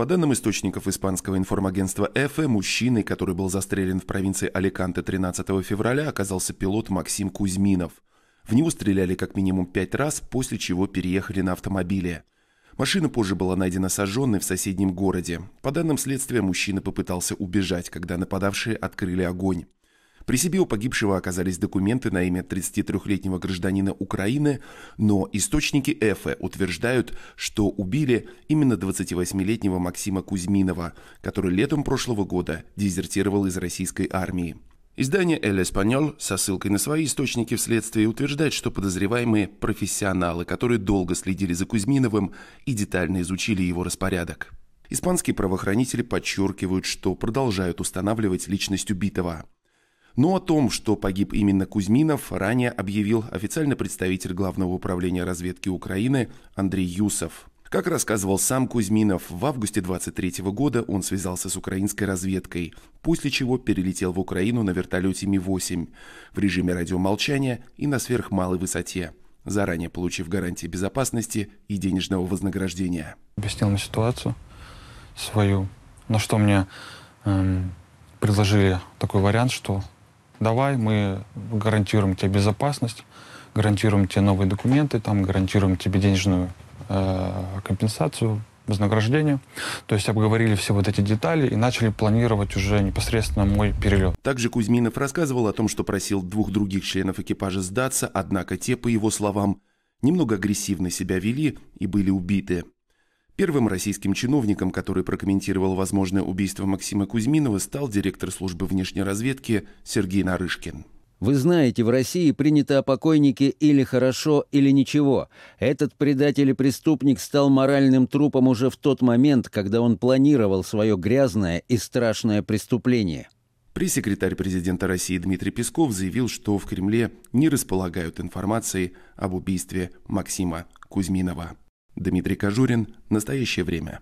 По данным источников испанского информагентства «Эфе», мужчиной, который был застрелен в провинции Аликанте 13 февраля, оказался пилот Максим Кузьминов. В него стреляли как минимум пять раз, после чего переехали на автомобиле. Машина позже была найдена сожженной в соседнем городе. По данным следствия, мужчина попытался убежать, когда нападавшие открыли огонь. При себе у погибшего оказались документы на имя 33-летнего гражданина Украины, но источники ЭФЭ утверждают, что убили именно 28-летнего Максима Кузьминова, который летом прошлого года дезертировал из российской армии. Издание «Эль Эспаньол» со ссылкой на свои источники в следствии утверждает, что подозреваемые – профессионалы, которые долго следили за Кузьминовым и детально изучили его распорядок. Испанские правоохранители подчеркивают, что продолжают устанавливать личность убитого – но о том, что погиб именно Кузьминов, ранее объявил официальный представитель Главного управления разведки Украины Андрей Юсов. Как рассказывал сам Кузьминов, в августе 23 года он связался с украинской разведкой, после чего перелетел в Украину на вертолете Ми-8 в режиме радиомолчания и на сверхмалой высоте, заранее получив гарантии безопасности и денежного вознаграждения. Объяснил мне ситуацию свою, на что мне эм, предложили такой вариант, что давай, мы гарантируем тебе безопасность, гарантируем тебе новые документы, там, гарантируем тебе денежную э, компенсацию, вознаграждение. То есть обговорили все вот эти детали и начали планировать уже непосредственно мой перелет. Также Кузьминов рассказывал о том, что просил двух других членов экипажа сдаться, однако те, по его словам, немного агрессивно себя вели и были убиты. Первым российским чиновником, который прокомментировал возможное убийство Максима Кузьминова, стал директор службы внешней разведки Сергей Нарышкин. Вы знаете, в России принято о покойнике или хорошо, или ничего. Этот предатель и преступник стал моральным трупом уже в тот момент, когда он планировал свое грязное и страшное преступление. Пресс-секретарь президента России Дмитрий Песков заявил, что в Кремле не располагают информацией об убийстве Максима Кузьминова. Дмитрий Кожурин. Настоящее время.